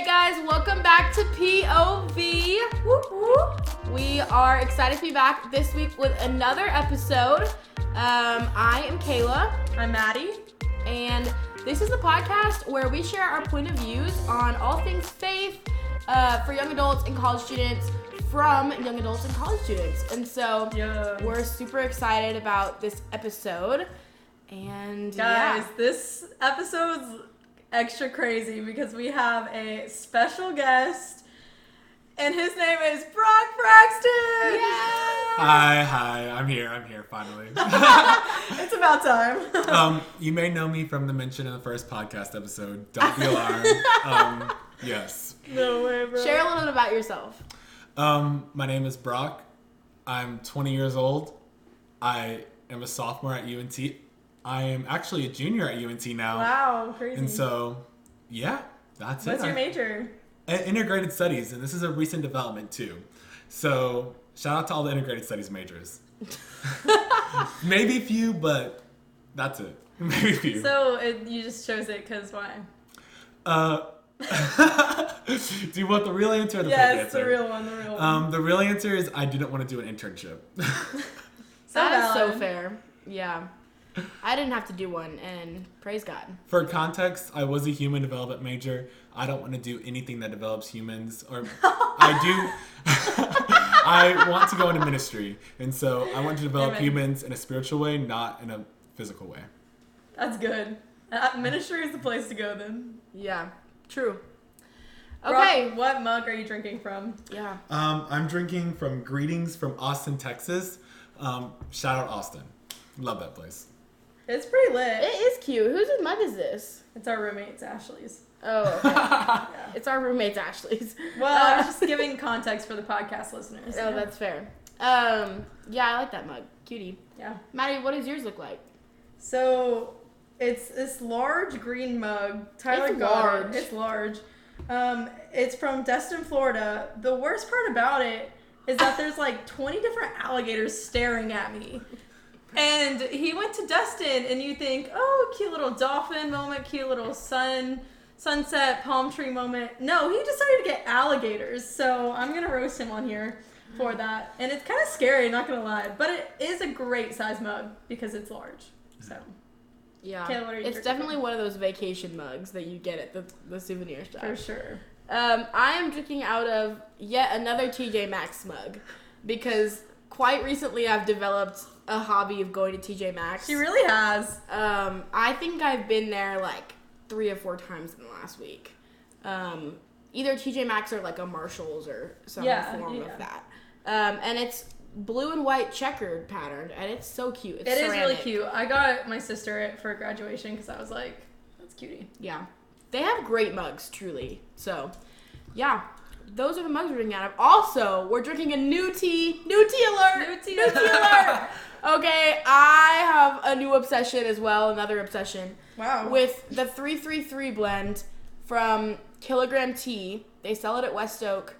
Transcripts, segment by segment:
right, guys, welcome back to POV. Whoop, whoop. We are excited to be back this week with another episode. Um, I am Kayla, I'm Maddie. and this is the podcast where we share our point of views on all things faith uh, for young adults and college students from young adults and college students. And so Yeah. we're super excited about this episode. And Guys, yeah. this episode's extra crazy because we have a special guest, and his name is Brock Braxton. Hi, hi, I'm here, I'm here finally. It's about time. um, you may know me from the mention in the first podcast episode. Don't be alarmed. Um, yes. no way, bro. Share a little bit about yourself. Um, my name is Brock. I'm 20 years old. I am a sophomore at UNT. I am actually a junior at UNT now. Wow, crazy. And so, yeah, that's What's it. What's your I- major? Uh, integrated studies, and this is a recent development too. So shout out to all the integrated studies majors. Maybe few, but that's it. Maybe few. So it, you just chose it because why? uh, do you want the real answer or the fake Yes, the real one, the real one. Um, the real answer is I didn't want to do an internship. so That is so fair. Yeah. I didn't have to do one, and praise God. For context, I was a human development major. I don't want to do anything that develops humans, or I do. I want to go into ministry, and so I want to develop Amen. humans in a spiritual way, not in a physical way. That's good. Uh, ministry is the place to go then. Yeah. True. Brock, Okay. what mug are you drinking from? Yeah. Um, I'm drinking from Greetings from Austin, Texas. Um, shout out Austin. Love that place. It's pretty lit. It is cute. Whose mug is this? It's our roommate's Ashley's. Oh, okay. Yeah. it's our roommate's Ashley's. Well, I was just giving context for the podcast listeners. Oh, that's fair. Um, yeah, I like that mug. Cutie. yeah. Maddie, what does yours look like? So it's this large green mug. Tyler It's got it. large. It's large. Um, it's from Destin, Florida. The worst part about it is that there's like 20 different alligators staring at me. And he went to Destin, and you think, oh, cute little dolphin moment, cute little sun, sunset, palm tree moment. No, he decided to get alligators. So I'm gonna roast him on here for that. And it's kind of scary, not gonna lie, but it is a great size mug because it's large. So Yeah. Okay, what are you it's definitely one of those vacation mugs that you get at the, the souvenir shop. for sure. Um, I am drinking out of yet another TJ Maxx mug because quite recently I've developed a hobby of going to TJ Maxx. She really has. Um, I think I've been there like three or four times in the last week. Um, either TJ Maxx or like a Marshalls or some Yeah, form yeah. of that. Um, and it's blue and white checkered patterned, and it's so cute. It's It is really cute. I got my sister it for graduation because I was like, that's cutie. Yeah, they have great mugs, truly. So, yeah, those are the mugs we're drinking out of. Also, we're drinking a new tea. New tea alert. New tea New tea alert. Okay, I have a new obsession as well. Another obsession. Wow. with the 333 blend from Kilogram Tea. They sell it at West Oak.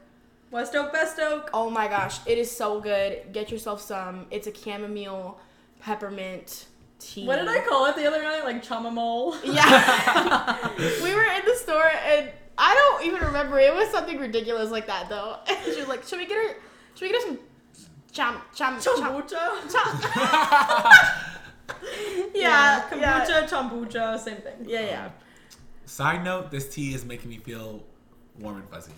West Oak, Best Oak. Oh my gosh, it is so good. Get yourself some. It's a chamomile peppermint tea. What did I call it the other night? Like chamomile. Yeah. we were in the store and I don't even remember. It was something ridiculous like that though. And she was like, "Should we get her? Should we get her some cham cham cham?" Kombucha. cham? yeah, Kombucha, yeah, kombucha, same thing. yeah, yeah. Side note: This tea is making me feel warm and fuzzy.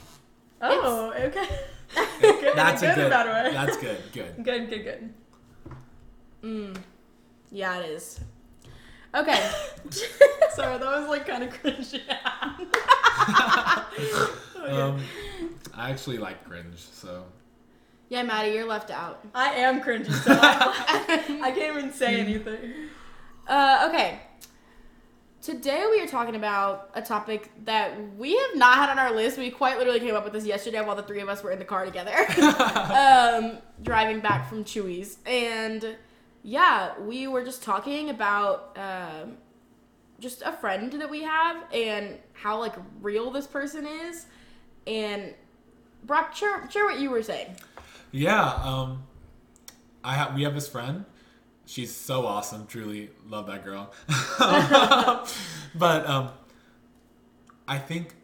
Oh, okay. good, That's good a good. bad way? That's good. Good. Good, good, good. Mm. Yeah, it is. Okay. Sorry, that was like kind of cringy. Um, I actually like cringe, so Yeah, Maddie, you're left out. I am cringy, so I, I can't even say anything. Uh, okay. Today we are talking about a topic that we have not had on our list. We quite literally came up with this yesterday while the three of us were in the car together, um, driving back from Chuy's, and yeah, we were just talking about um, just a friend that we have and how like real this person is, and Brock, share, share what you were saying. Yeah. Um, I have we have this friend. She's so awesome. Truly love that girl. but um, I think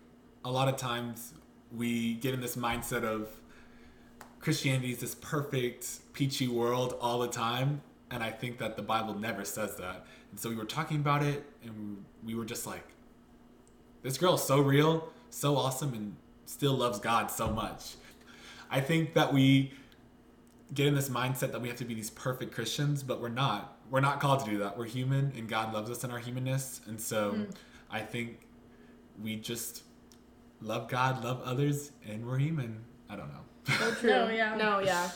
a lot of times we get in this mindset of Christianity is this perfect, peachy world all the time. And I think that the Bible never says that. And so we were talking about it, and we were just like, this girl is so real, so awesome, and still loves God so much. I think that we get in this mindset that we have to be these perfect Christians, but we're not. We're not called to do that. We're human, and God loves us in our humanness. And so Mm. I think we just love God, love others, and we're human. I don't know. So true. No, yeah. No, yeah.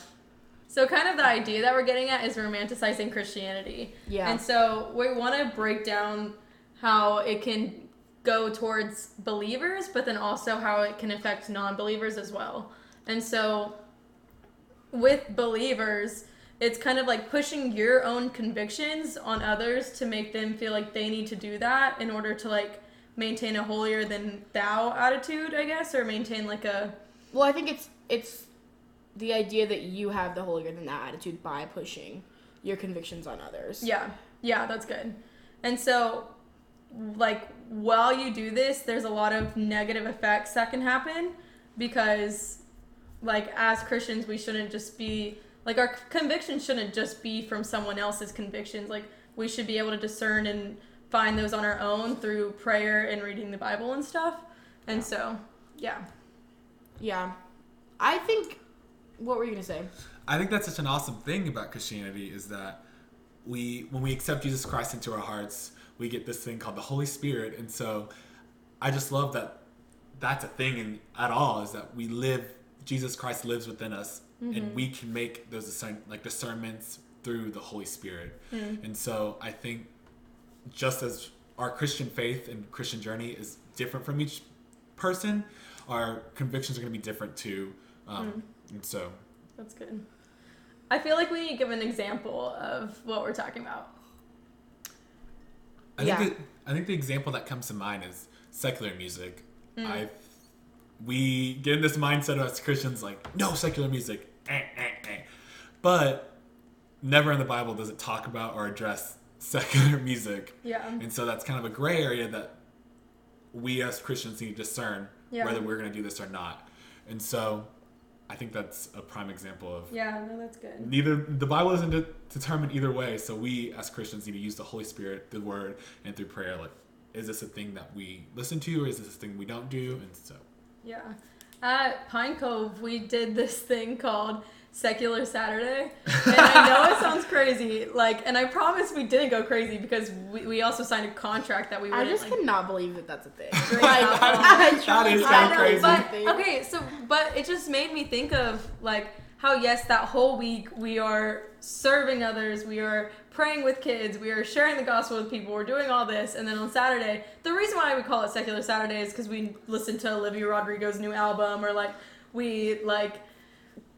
So kind of the idea that we're getting at is romanticizing Christianity. Yeah. And so we want to break down how it can go towards believers, but then also how it can affect non-believers as well. And so with believers, it's kind of like pushing your own convictions on others to make them feel like they need to do that in order to like maintain a holier than thou attitude, I guess, or maintain like a Well, I think it's it's the idea that you have the holier than that attitude by pushing your convictions on others. Yeah, yeah, that's good. And so, like, while you do this, there's a lot of negative effects that can happen because, like, as Christians, we shouldn't just be, like, our convictions shouldn't just be from someone else's convictions. Like, we should be able to discern and find those on our own through prayer and reading the Bible and stuff. And so, yeah. Yeah. I think. What were you gonna say? I think that's such an awesome thing about Christianity is that we, when we accept Jesus Christ into our hearts, we get this thing called the Holy Spirit, and so I just love that that's a thing in, at all is that we live. Jesus Christ lives within us, and we can make those discern, like discernments through the Holy Spirit. And so I think just as our Christian faith and Christian journey is different from each person, our convictions are going to be different too. Um, And so That's good. I feel like we need to give an example of what we're talking about. I Yeah. think the, I think the example that comes to mind is secular music. Mm. I we get in this mindset as Christians like no secular music, eh, eh, eh. but never in the Bible does it talk about or address secular music, Yeah. and so that's kind of a gray area that we as Christians need to discern Yeah. whether we're going to do this or not. And so I think that's a prime example of Yeah, no, that's good. neither the Bible isn't de- determined either way. So we as Christians need to use the Holy Spirit, the Word, and through prayer. Like, is this a thing that we listen to, or is this a thing we don't do? And so, Yeah. At Pine Cove, we did this thing called Secular Saturday. And I know it sounds crazy, like, and I promise we didn't go crazy because we, we also signed a contract that we were. I just like, cannot believe that that's a thing. Drink like, alcohol. I That is cannot kinda crazy. But okay, so but it just made me think of like how yes, that whole week we are serving others, we are praying with kids, we are sharing the gospel with people, we're doing all this, and then on Saturday, the reason why we call it secular Saturday is because we listen to Olivia Rodrigo's new album, or like we like.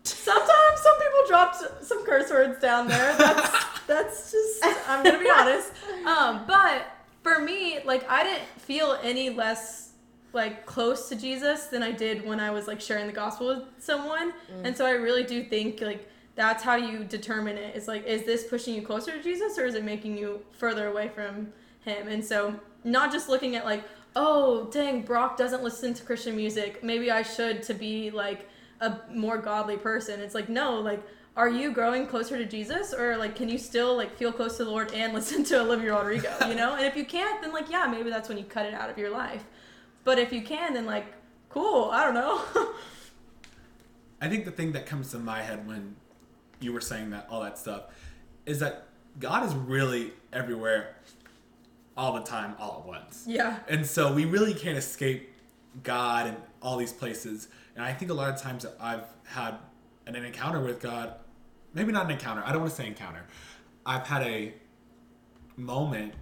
Sometimes some people dropped some curse words down there. That's that's just I'm gonna be honest. Um, but for me, like I didn't feel any less like close to Jesus than I did when I was like sharing the gospel with someone. And so I really do think like that's how you determine it. it. Is like is this pushing you closer to Jesus or is it making you further away from him? And so not just looking at like, oh, dang, Brock doesn't listen to Christian music. Maybe I should to be like a more godly person. It's like no, like are you growing closer to Jesus or like can you still like feel close to the Lord and listen to Olivia Rodrigo, you know? And if you can't, then like yeah, maybe that's when you cut it out of your life. But if you can, then like cool, I don't know. I think the thing that comes to my head when you were saying that all that stuff is that God is really everywhere, all the time, all at once. yeah. And so we really can't escape God and all these places. And I think a lot of times I've had an, an encounter with God, maybe not an encounter, I don't want to say encounter. I've had a moment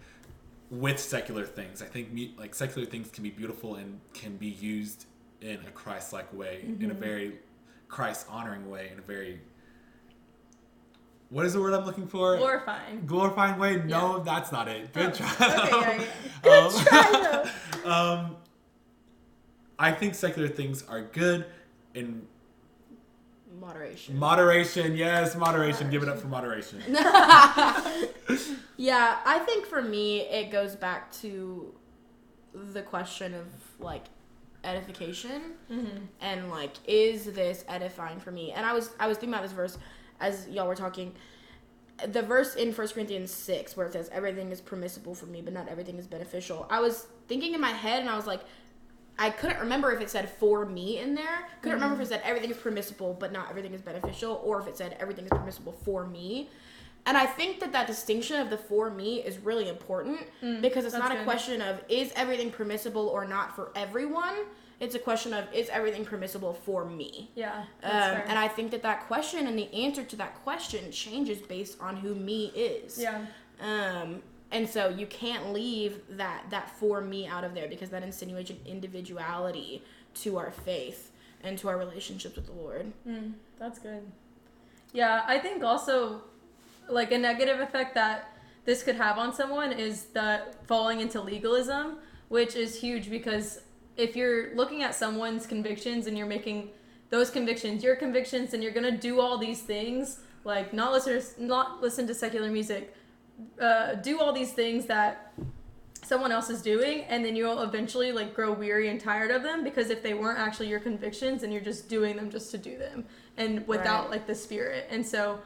with secular things. I think me, like secular things can be beautiful and can be used in a Christ-like way, in a mm-hmm. very Christ-honoring way, in a very what is the word I'm looking for? Glorifying. glorifying way? No, that's not it. Good Oh, try. okay, yeah, Um, Try though. um, I think secular things are good in Moderation. moderation. Yes, moderation. Give it up for moderation. Yeah, I think for me it goes back to the question of like edification and like is this edifying for me and i was i was thinking about this verse as y'all were talking the verse in 1 corinthians 6 where it says everything is permissible for me but not everything is beneficial. I was thinking in my head and i was like i couldn't remember if it said for me in there. Couldn't remember if it mm-hmm. said everything is permissible but not everything is beneficial or if it said everything is permissible for me. And i think that that distinction of the for me is really important mm, because it's not a good. question of is everything permissible or not for everyone it's a question of is everything permissible for me Yeah. um, and I think that that question and the answer to that question changes based on who me is. yeah. Um, and so you can't leave that that for me out of there because that insinuates an individuality to our faith and to our relationships with the Lord. Mm, that's good. Yeah, I think also like a negative effect that this could have on someone is that falling into legalism, which is huge because if you're looking at someone's convictions and you're making those convictions your convictions and you're gonna do all these things like not listen to, not listen to secular music, uh, do all these things that someone else is doing and then you'll eventually like grow weary and tired of them because if they weren't actually your convictions and you're just doing them just to do them and without Right. like the spirit and so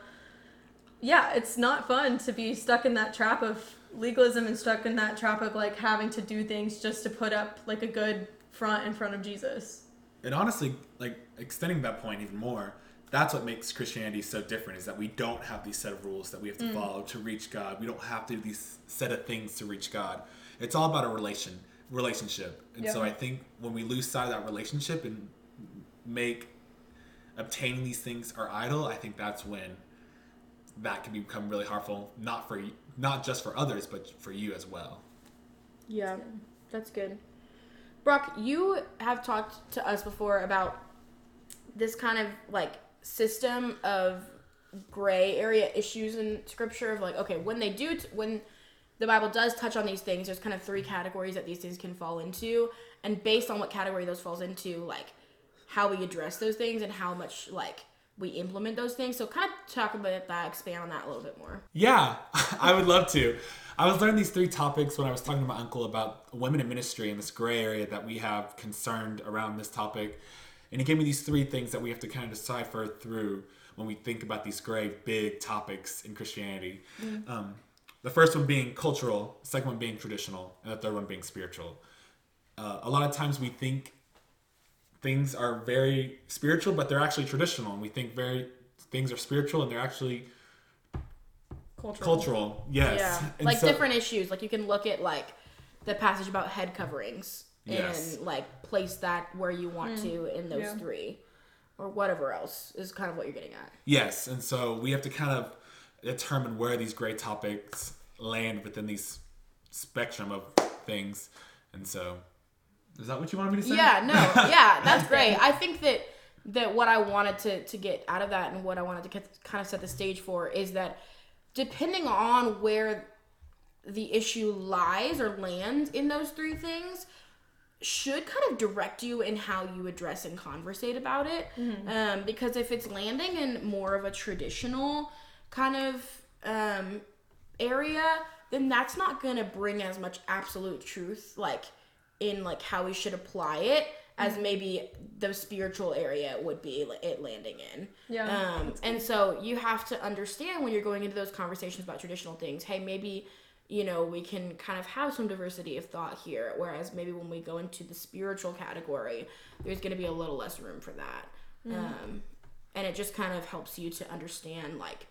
yeah it's not fun to be stuck in that trap of legalism and stuck in that trap of like having to do things just to put up like a good front in front of jesus And honestly, like extending that point even more, that's what makes Christianity so different is that we don't have these set of rules that we have to mm. follow to reach God. We don't have to do these set of things to reach God. It's all about a relation relationship. And so I think when we lose sight of that relationship and make obtaining these things our idol, I think that's when that can become really harmful, not for not just for others, but for you as well. Yeah, that's good. Brock, you have talked to us before about this kind of like system of gray area issues in scripture of like okay when they do t- when the bible does touch on these things there's kind of three categories that these things can fall into. And based on what category those falls into like how we address those things and how much like we implement those things so kind of talk about that expand on that a little bit more Yeah, I would love to. I was learning these three topics when I was talking to my uncle about women in ministry and this gray area that we have concerned around this topic. And he gave me these three things that we have to kind of decipher through when we think about these gray, big topics in Christianity. Um, the first one being cultural, the second one being traditional, and the third one being spiritual. Uh, a lot of times we think things are very spiritual, but they're actually traditional. And we think very things are spiritual and they're actually cultural cultural yes Yeah, And like so- different issues. Like you can look at like the passage about head coverings Yes. and like place that where you want mm. to in those Yeah. three, or whatever else is kind of what you're getting at. yes and so we have to kind of determine where these gray topics land within these spectrum of things and so is that what you wanted me to say? Yeah, no, yeah, that's great. I think that that what I wanted to to get out of that and what I wanted to kind of set the stage for is that depending on where the issue lies or lands in those three things should kind of direct you in how you address and conversate about it. Um, because if it's landing in more of a traditional kind of um, area then that's not gonna bring as much absolute truth like in like how we should apply it as maybe the spiritual area would be it landing in. Yeah, um, and so you have to understand when you're going into those conversations about traditional things hey maybe you know we can kind of have some diversity of thought here whereas maybe when we go into the spiritual category there's going to be a little less room for that. Um, and it just kind of helps you to understand like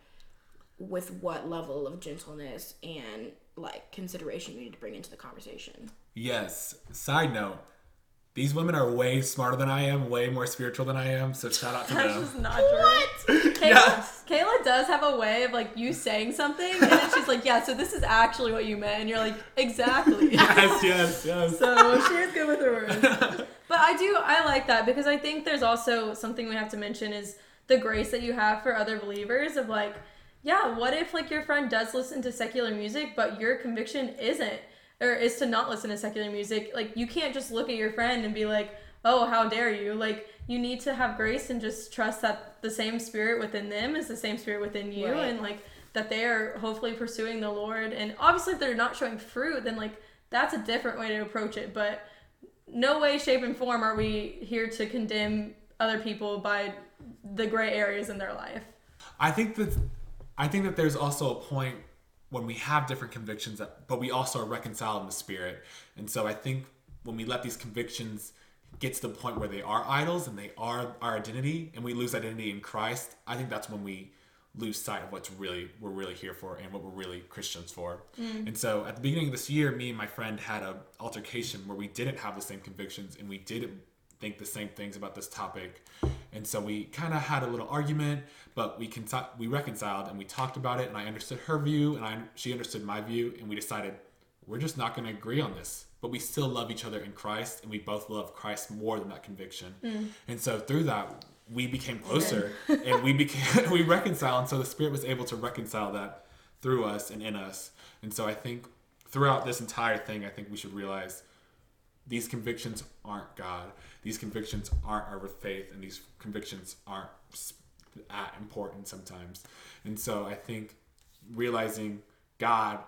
with what level of gentleness and like consideration you need to bring into the conversation yes side note these women are way smarter than i am way more spiritual than i am so shout out to that's them just not true Kayla, Yes. Kayla does have a way of like you saying something and then she's like, Yeah, so this is actually what you meant and you're like, Exactly. yes yes yes so she is good with her words. But I do I like that because I think there's also something we have to mention is the grace that you have for other believers of like, yeah, what if like your friend does listen to secular music but your conviction isn't or is to not listen to secular music? Like you can't just look at your friend and be like, "Oh, how dare you?" Like you need to have grace and just trust that the same spirit within them is the same spirit within you Right. and like that they are hopefully pursuing the Lord. And obviously if they're not showing fruit, then like that's a different way to approach it, but no way, shape, and form are we here to condemn other people by the gray areas in their life. I think that I think that there's also a point when we have different convictions, but we also are reconciled in the spirit. And so I think when we let these convictions get to the point where they are idols and they are our identity, and we lose identity in Christ, I think that's when we lose sight of what's really we're really here for and what we're really Christians for. Mm. And so at the beginning of this year, me and my friend had a altercation where we didn't have the same convictions and we didn't think the same things about this topic. And so we kind of had a little argument, but we con- we reconciled and we talked about it and I understood her view and I she understood my view and we decided we're just not going to agree on this. But we still love each other in Christ and we both love Christ more than that conviction. Mm. And so through that we became closer and we became we reconciled and so the spirit was able to reconcile that through us and in us. And so I think throughout this entire thing I think we should realize these convictions aren't God. These convictions aren't our faith, and these convictions aren't s- that important sometimes. And so I think realizing God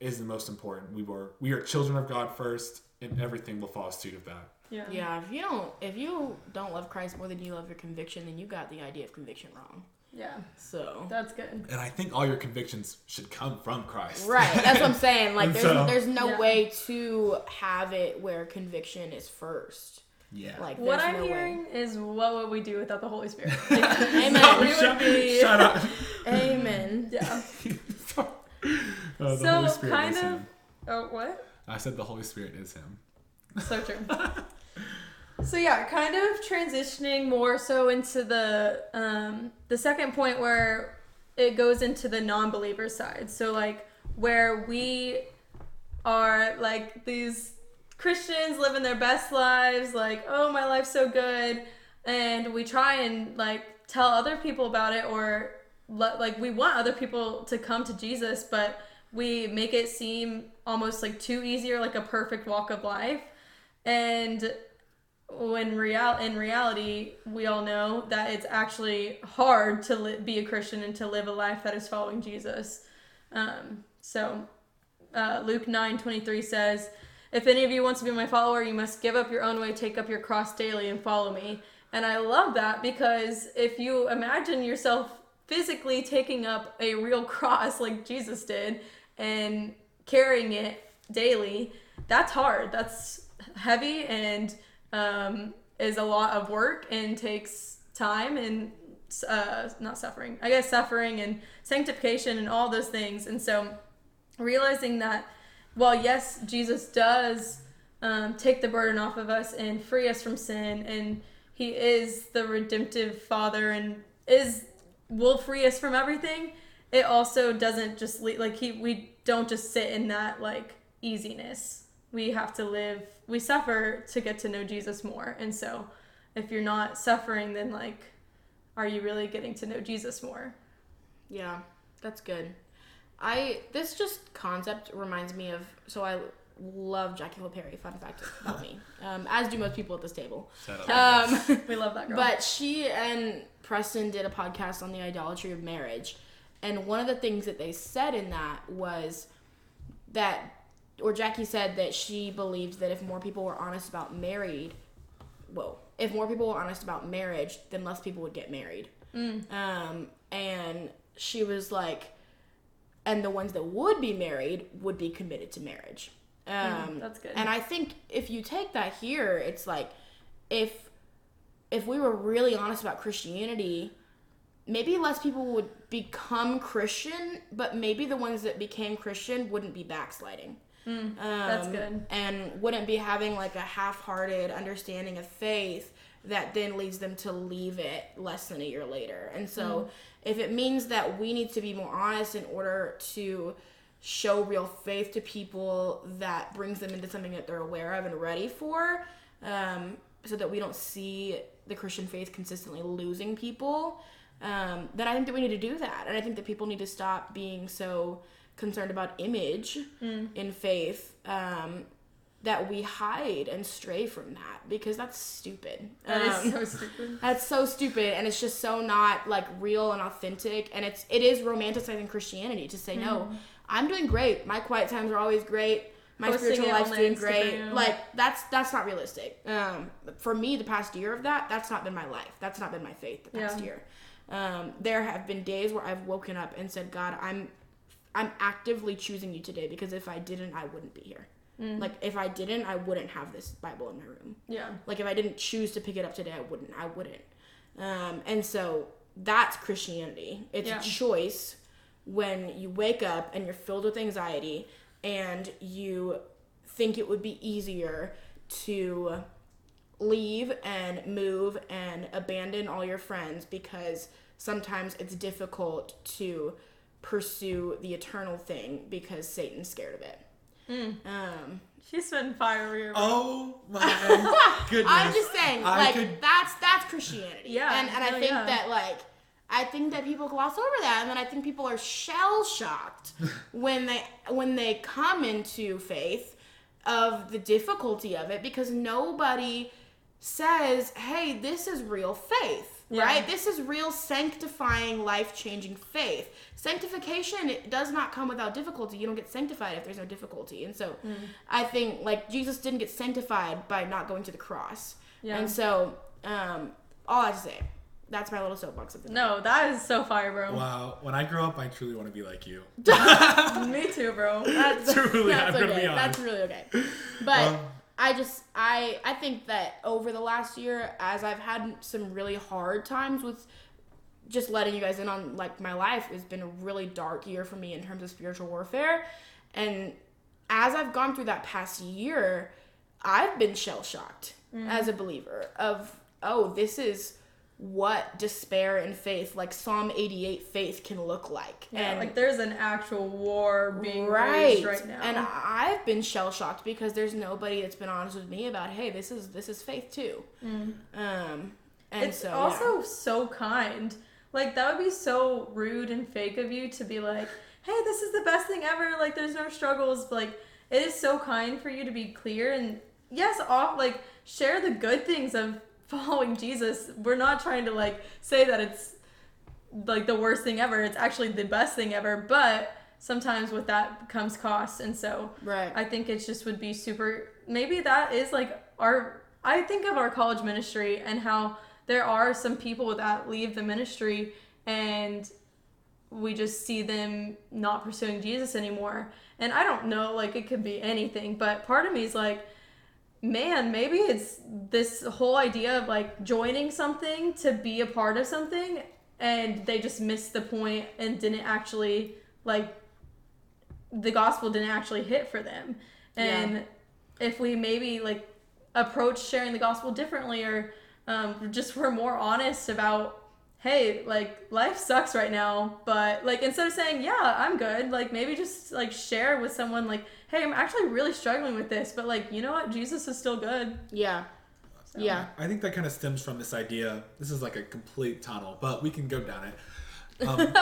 is the most important. We were we are children of God first, and everything will fall suit of that. Yeah. Yeah, if you don't if you don't love Christ more than you love your conviction, then you got the idea of conviction wrong. Yeah. So That's good. And I think all your convictions should come from Christ. Right, that's what I'm saying. Like there's so- there's no Yeah. way to have it where conviction is first. yeah. Like What there's I'm no way. hearing is what would we do without the Holy Spirit? Amen. we would shut, be- shut up. Amen. yeah. Uh, the So, Holy Spirit kind is of- him. Oh, what? I said the Holy Spirit is him. So true. So yeah, kind of transitioning more so into the um, the second point where it goes into the non-believer side. So like where we are like these Christians living their best lives, like oh my life's so good, and we try and like tell other people about it or like we want other people to come to Jesus, but we make it seem almost like too easy or like a perfect walk of life. And when real in reality, we all know that it's actually hard to li- be a Christian and to live a life that is following Jesus. Um, so uh, Luke nine twenty three says, "If any of you wants to be my follower, you must give up your own way, take up your cross daily, and follow me." And I love that because if you imagine yourself physically taking up a real cross like Jesus did and carrying it daily, that's hard. That's heavy and um, is a lot of work and takes time and uh, not suffering. I guess suffering and sanctification and all those things. And so realizing that well, yes, Jesus does um, take the burden off of us and free us from sin, and He is the redemptive Father and is will free us from everything. It also doesn't just like He we don't just sit in that like easiness. We have to live. We suffer to get to know Jesus more, and so if you're not suffering, then like, are you really getting to know Jesus more? Yeah, that's good. I this just concept reminds me of so I love Jackie Hill Perry. Fun fact about me, um, as do most people at this table. Um, We love that girl. but she and Preston did a podcast on the idolatry of marriage, and one of the things that they said in that was that, or Jackie said that she believed that if more people were honest about married, whoa, if more people were honest about marriage, then less people would get married. Um, and she was like, and the ones that would be married would be committed to marriage. Um, that's good. And I think if you take that here, it's like if if we were really honest about Christianity, maybe less people would become Christian, but maybe the ones that became Christian wouldn't be backsliding. Um, that's good. And wouldn't be having like a half-hearted understanding of faith that then leads them to leave it less than a year later. And so, if it means that we need to be more honest in order to show real faith to people that brings them into something that they're aware of and ready for, um, so that we don't see the Christian faith consistently losing people, um, then I think that we need to do that. And I think that people need to stop being so concerned about image in faith um, that we hide and stray from that because that's stupid. That is Um, so stupid. that's so stupid and it's just so not like real and authentic and it's it is romanticizing Christianity to say no, I'm doing great. My quiet times are always great. my Posting spiritual life's doing great. Like that's that's not realistic. Um, for me, the past year of that, that's not been my life. That's not been my faith the past Yeah. year. Um, there have been days where I've woken up and said, God, I'm I'm actively choosing you today because if I didn't, I wouldn't be here. Mm. Like if I didn't, I wouldn't have this Bible in my room. Yeah. Like if I didn't choose to pick it up today, I wouldn't. I wouldn't. Um, and so that's Christianity. It's Yeah. a choice when you wake up and you're filled with anxiety and you think it would be easier to leave and move and abandon all your friends because sometimes it's difficult to pursue the eternal thing because Satan's scared of it. Um, She's been fiery. Oh my goodness. I'm just saying, I like could- that's that's Christianity. Yeah, and and I think yeah. that like I think that people gloss over that, and then I think people are shell shocked when they when they come into faith of the difficulty of it because nobody says, "Hey, this is real faith." Yeah. Right? This is real sanctifying, life changing faith. Sanctification it does not come without difficulty. You don't get sanctified if there's no difficulty. And so Mm. I think like Jesus didn't get sanctified by not going to the cross. Yeah. And so, um, all I have to say, that's my little soapbox of the night. No, that is so fire, bro. Wow. When I grow up, I truly want to be like you. Me too, bro. That's, Truly, I'm gonna okay. be That's really okay. But Um, I just I I think that over the last year, as I've had some really hard times with just letting you guys in on like my life it's been a really dark year for me in terms of spiritual warfare. And as i've gone through that past year i've been shell shocked mm. as a believer of oh this is what despair and faith like psalm 88 faith can look like Yeah, and like there's an actual war being right waged right now. and i've been shell shocked because there's nobody that's been honest with me about hey this is this is faith too um and it's so also yeah. so kind. Like that would be so rude and fake of you to be like, "Hey, this is the best thing ever." Like there's no struggles. But, like it is so kind for you to be clear and yes, off like share the good things of following Jesus. We're not trying to like say that it's like the worst thing ever. It's actually the best thing ever, but sometimes with that comes cost. And so right I think it just would be super. Maybe that is like our. I think of our college ministry and how there are some people that leave the ministry and we just see them not pursuing Jesus anymore. And I don't know, like it could be anything, but part of me is like, man, maybe it's this whole idea of like joining something to be a part of something and they just missed the point and didn't actually like the gospel didn't actually hit for them. And if we maybe like approach sharing the gospel differently or um, just were more honest about hey like life sucks right now but like instead of saying yeah i'm good like maybe just like share with someone like hey i'm actually really struggling with this but like you know what jesus is still good yeah So- yeah I think that kind of stems from this idea. This is like a complete tunnel, but we can go down it. Um,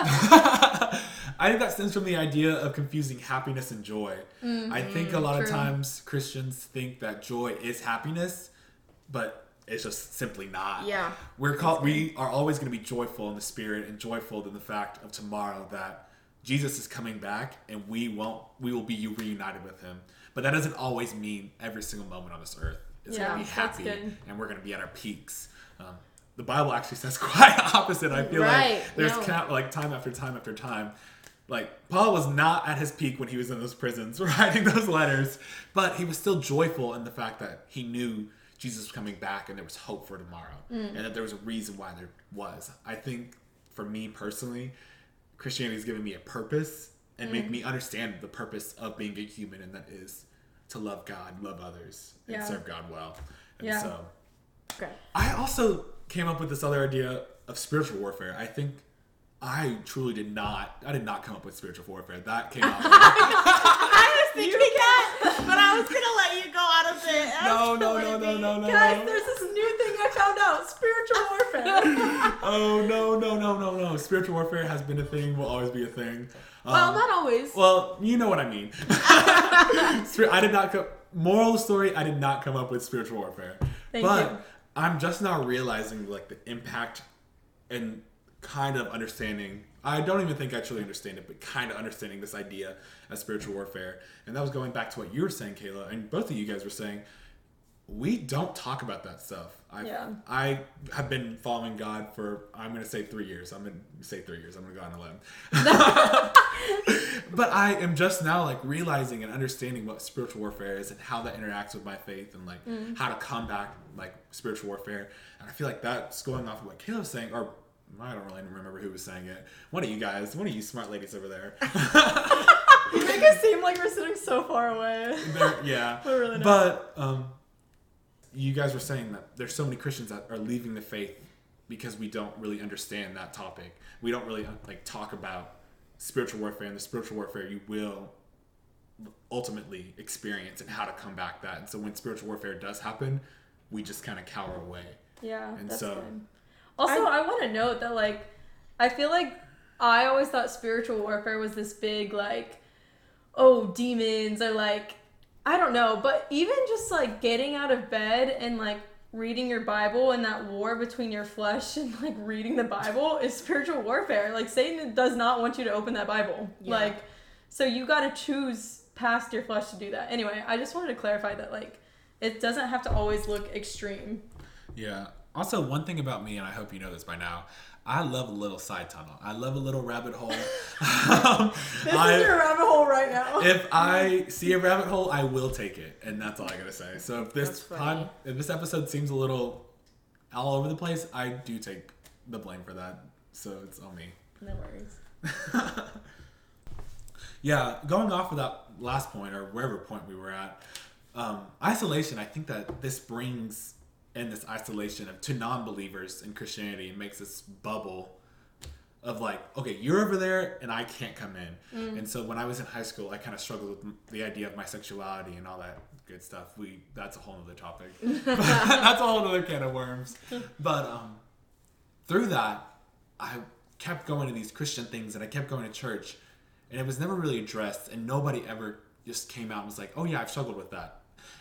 I think that stems from the idea of confusing happiness and joy. I think a lot of Mm-hmm. times Christians think that joy is happiness, but it's just simply not. Yeah. We're called. We are always going to be joyful in the spirit and joyful in the fact of tomorrow that Jesus is coming back and we won't. We will be reunited with Him. But that doesn't always mean every single moment on this earth is Yeah, going to be happy and we're going to be at our peaks. Um, the Bible actually says quite opposite. I feel Right, like there's no. count, like time after time after time. Like Paul was not at his peak when he was in those prisons writing those letters, but he was still joyful in the fact that he knew Jesus was coming back and there was hope for tomorrow Mm. and that there was a reason why there was. I think for me personally, Christianity has given me a purpose and Mm. make me understand the purpose of being a human, and that is to love God, love others, and Yeah. serve God well. And Yeah. so okay I also came up with this other idea of spiritual warfare. I think I truly did not. I did not come up with spiritual warfare. That came out. I was thinking that, but I was gonna let you go out of it. no, no, no, no, no, no, guys no. there's this new thing i found out spiritual warfare Oh no, no, no, no, no. Spiritual warfare has been a thing. Will always be a thing. Um, Well, not always. Well, you know what I mean. I did not come. Moral story: I did not come up with spiritual warfare. Thank but you. I'm just now realizing like the impact and kind of understanding. I don't even think I truly understand it, but kind of understanding this idea of spiritual warfare. And that was going back to what you were saying, Kayla, and both of you guys were saying. We don't talk about that stuff. I Yeah. I have been following God for I'm gonna say three years. I'm gonna say three years. I'm gonna go on a limb. but I am just now like realizing and understanding what spiritual warfare is and how that interacts with my faith and like how to combat like spiritual warfare. And I feel like that's going off of what Kayla's saying, or I don't really remember who was saying it. One of you guys, one of you smart ladies over there. You make it seem like we're sitting so far away. Yeah. We're really not. But um, you guys were saying that there's so many Christians that are leaving the faith because we don't really understand that topic. We don't really uh, like talk about spiritual warfare and the spiritual warfare you will ultimately experience and how to combat that. And so when spiritual warfare does happen, we just kind of cower away. Yeah, And that's so- good. Also, I, want to note that like I feel like I always thought spiritual warfare was this big like oh demons are like I don't know, but even just like getting out of bed and like reading your Bible and that war between your flesh and like reading the Bible is spiritual warfare. Like Satan does not want you to open that Bible. Yeah. Like so you got to choose past your flesh to do that. Anyway, I just wanted to clarify that like it doesn't have to always look extreme. Yeah. Also, one thing about me, and I hope you know this by now, I love a little side tunnel. I love a little rabbit hole. Um, This I- is your rabbit hole right now. if I see a rabbit hole, I will take it, and that's all I gotta say. So if this pod, if this episode seems a little all over the place, I do take the blame for that. So it's on me. no worries. Yeah, going off of that last point or wherever point we were at, um, isolation. I think that this brings in this isolation of to non-believers in Christianity and makes this bubble of like, okay, you're over there and I can't come in. And so when I was in high school, I kind of struggled with the idea of my sexuality and all that good stuff. We that's a whole other topic. that's a whole other can of worms. But um, through that, I kept going to these Christian things and I kept going to church, and it was never really addressed, and nobody ever just came out and was like, "Oh yeah, I've struggled with that."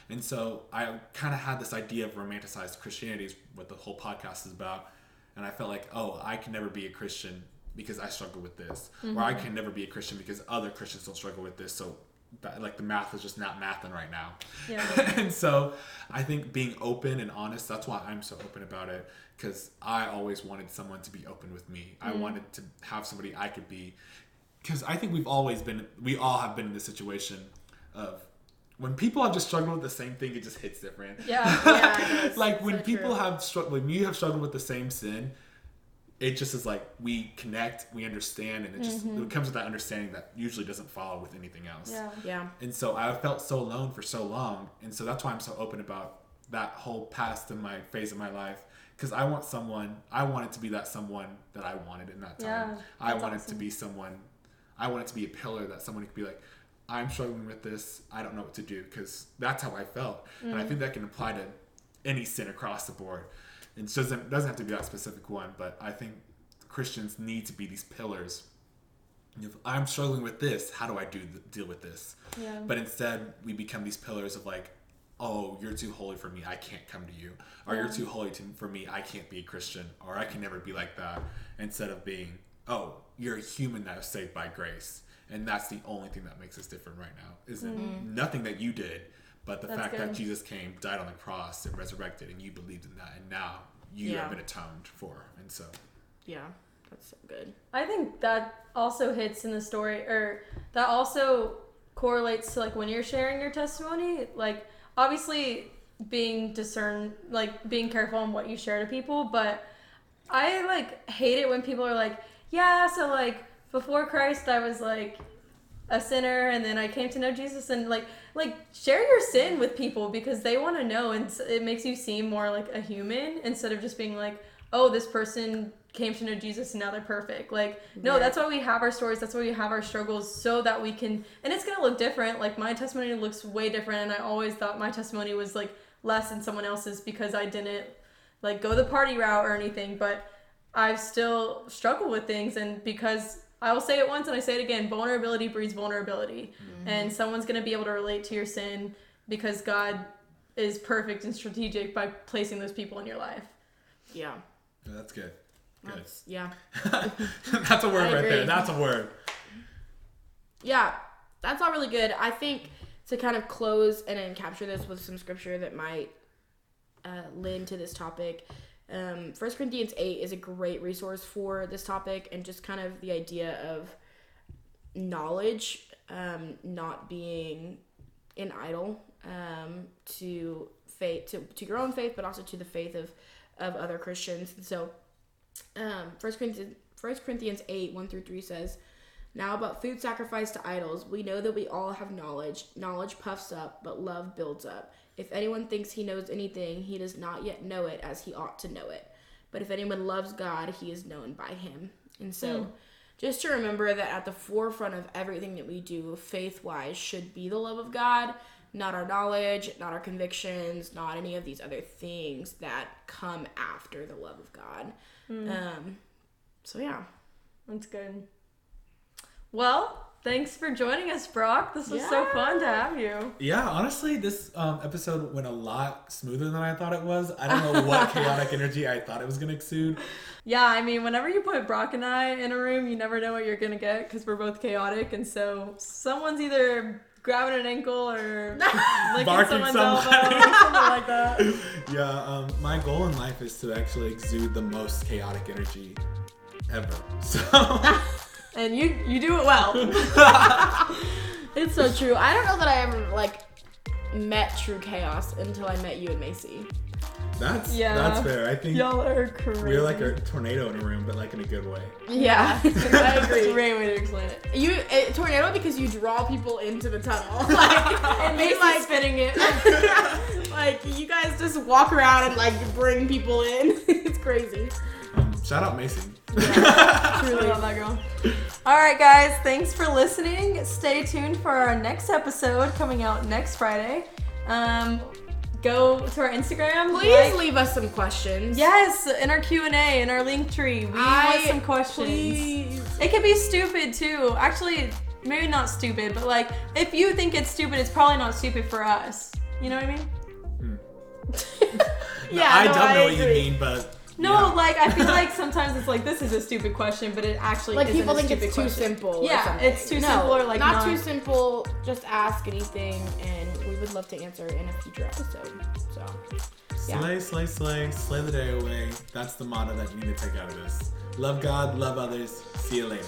And so I kind of had this idea of romanticized Christianity, is what the whole podcast is about, and I felt like, "Oh, I can never be a Christian because I struggle with this, or I mm-hmm. can never be a Christian because other Christians don't struggle with this." So. That, like the math is just not mathing right now. Yeah. and so I think being open and honest, that's why I'm so open about it. Because I always wanted someone to be open with me. I mm-hmm. wanted to have somebody I could be. Because I think we've always been, we all have been in this situation of when people have just struggled with the same thing, it just hits different. Yeah. Yeah, it does. like when So people true. have struggled, when you have struggled with the same sin, it just is like we connect, we understand, and it just mm-hmm. it comes with that understanding that usually doesn't follow with anything else. Yeah. Yeah. And so I felt so alone for so long. And so that's why I'm so open about that whole past in my phase of my life. Because I want someone, I wanted to be that someone that I wanted in that time. Yeah, I that's wanted to be someone, I wanted to be a pillar that someone could be like, I'm struggling with this. I don't know what to do. Because that's how I felt. And Mm. I think that can apply to any sin across the board. It doesn't, doesn't have to be that specific one. But I think Christians need to be these pillars. If I'm struggling with this, how do I do deal with this? Yeah. But instead, we become these pillars of like, oh, you're too holy for me. I can't come to you. Or you're too holy to, for me. I can't be a Christian. Or I can never be like that. Instead of being, oh, you're a human that is saved by grace. And that's the only thing that makes us different right now. Is it nothing that you did, but the Mm-hmm. That's fact that. Jesus came, died on the cross, and resurrected, and you believed in that. And now you Yeah. have been atoned for. And so, Yeah. That's so good. I think that also hits in the story, or that also correlates to like when you're sharing your testimony. Like, obviously, being discern, like being careful on what you share to people. But I like hate it when people are like, "Yeah, so like before Christ, I was like a sinner, and then I came to know Jesus." And like, like share your sin with people because they want to know, and it makes you seem more like a human instead of just being like, "Oh, this person." came to know Jesus and now they're perfect. Like, no, Right. that's why we have our stories. That's why we have our struggles so that we can, and it's going to look different. Like, my testimony looks way different. And I always thought my testimony was like less than someone else's because I didn't like go the party route or anything. But I've still struggled with things. And because I will say it once and I say it again vulnerability breeds vulnerability. And someone's going to be able to relate to your sin because God is perfect and strategic by placing those people in your life. Yeah. yeah, that's good. Good. That's, yeah. That's a word I right there. That's a word. Yeah, that's all really good. I think to kind of close and then capture this with some scripture that might uh, lend to this topic. Um, 1 Corinthians 8 is a great resource for this topic and just kind of the idea of knowledge um, not being an idol um, to faith to, to your own faith but also to the faith of, of other Christians. And so um, 1 Corinthians, 1 Corinthians 8 1 through 3 says, now, about food sacrificed to idols, we know that we all have knowledge. Knowledge puffs up, but love builds up. If anyone thinks he knows anything, he does not yet know it as he ought to know it. But if anyone loves God, he is known by him. And so, just to remember that at the forefront of everything that we do, faith wise, should be the love of God, not our knowledge, not our convictions, not any of these other things that come after the love of God. Um, so, yeah. That's good. Well, thanks for joining us, Brock. This was so fun to have you. Yeah, honestly, this um, episode went a lot smoother than I thought it was. I don't know what chaotic energy I thought it was gonna exude. Yeah, I mean, whenever you put Brock and I in a room, you never know what you're gonna get because we're both chaotic, and so someone's either grabbing an ankle or licking Barking someone's somebody. elbow, something like that. Yeah, um, my goal in life is to actually exude the most chaotic energy ever. So And you you do it well. It's so true. I don't know that I ever like met true chaos until I met you and Macy. that's Yeah. that's fair. I think Y'all are crazy. we're like a tornado in a room, but like in a good way. Yeah, I That's a agree. great way to explain it. You a tornado because you draw people into the tunnel. Like And they Macy's like spinning it. like you guys just walk around and like bring people in. it's crazy. Um, shout out Macy. Truly love that girl. All right, guys. Thanks for listening. Stay tuned for our next episode coming out next Friday. Um, go to our Instagram. Please like- leave us some questions. Yes, in our Q and A, in our Linktree, we I- want some questions. Please. It could be stupid too. Actually, maybe not stupid, but like if you think it's stupid, it's probably not stupid for us. You know what I mean? Yeah, I no, don't I know what you mean, but No, yeah. like I feel like sometimes it's like this is a stupid question, but it actually Like isn't people a think stupid it's too question. simple. Yeah, something. it's too No, simple or, like, not, not- too simple. Just ask anything, and we would love to answer in a future episode. So yeah. Slay, slay, slay, slay the day away. That's the motto that you need to take out of this. Love God, love others. See you later.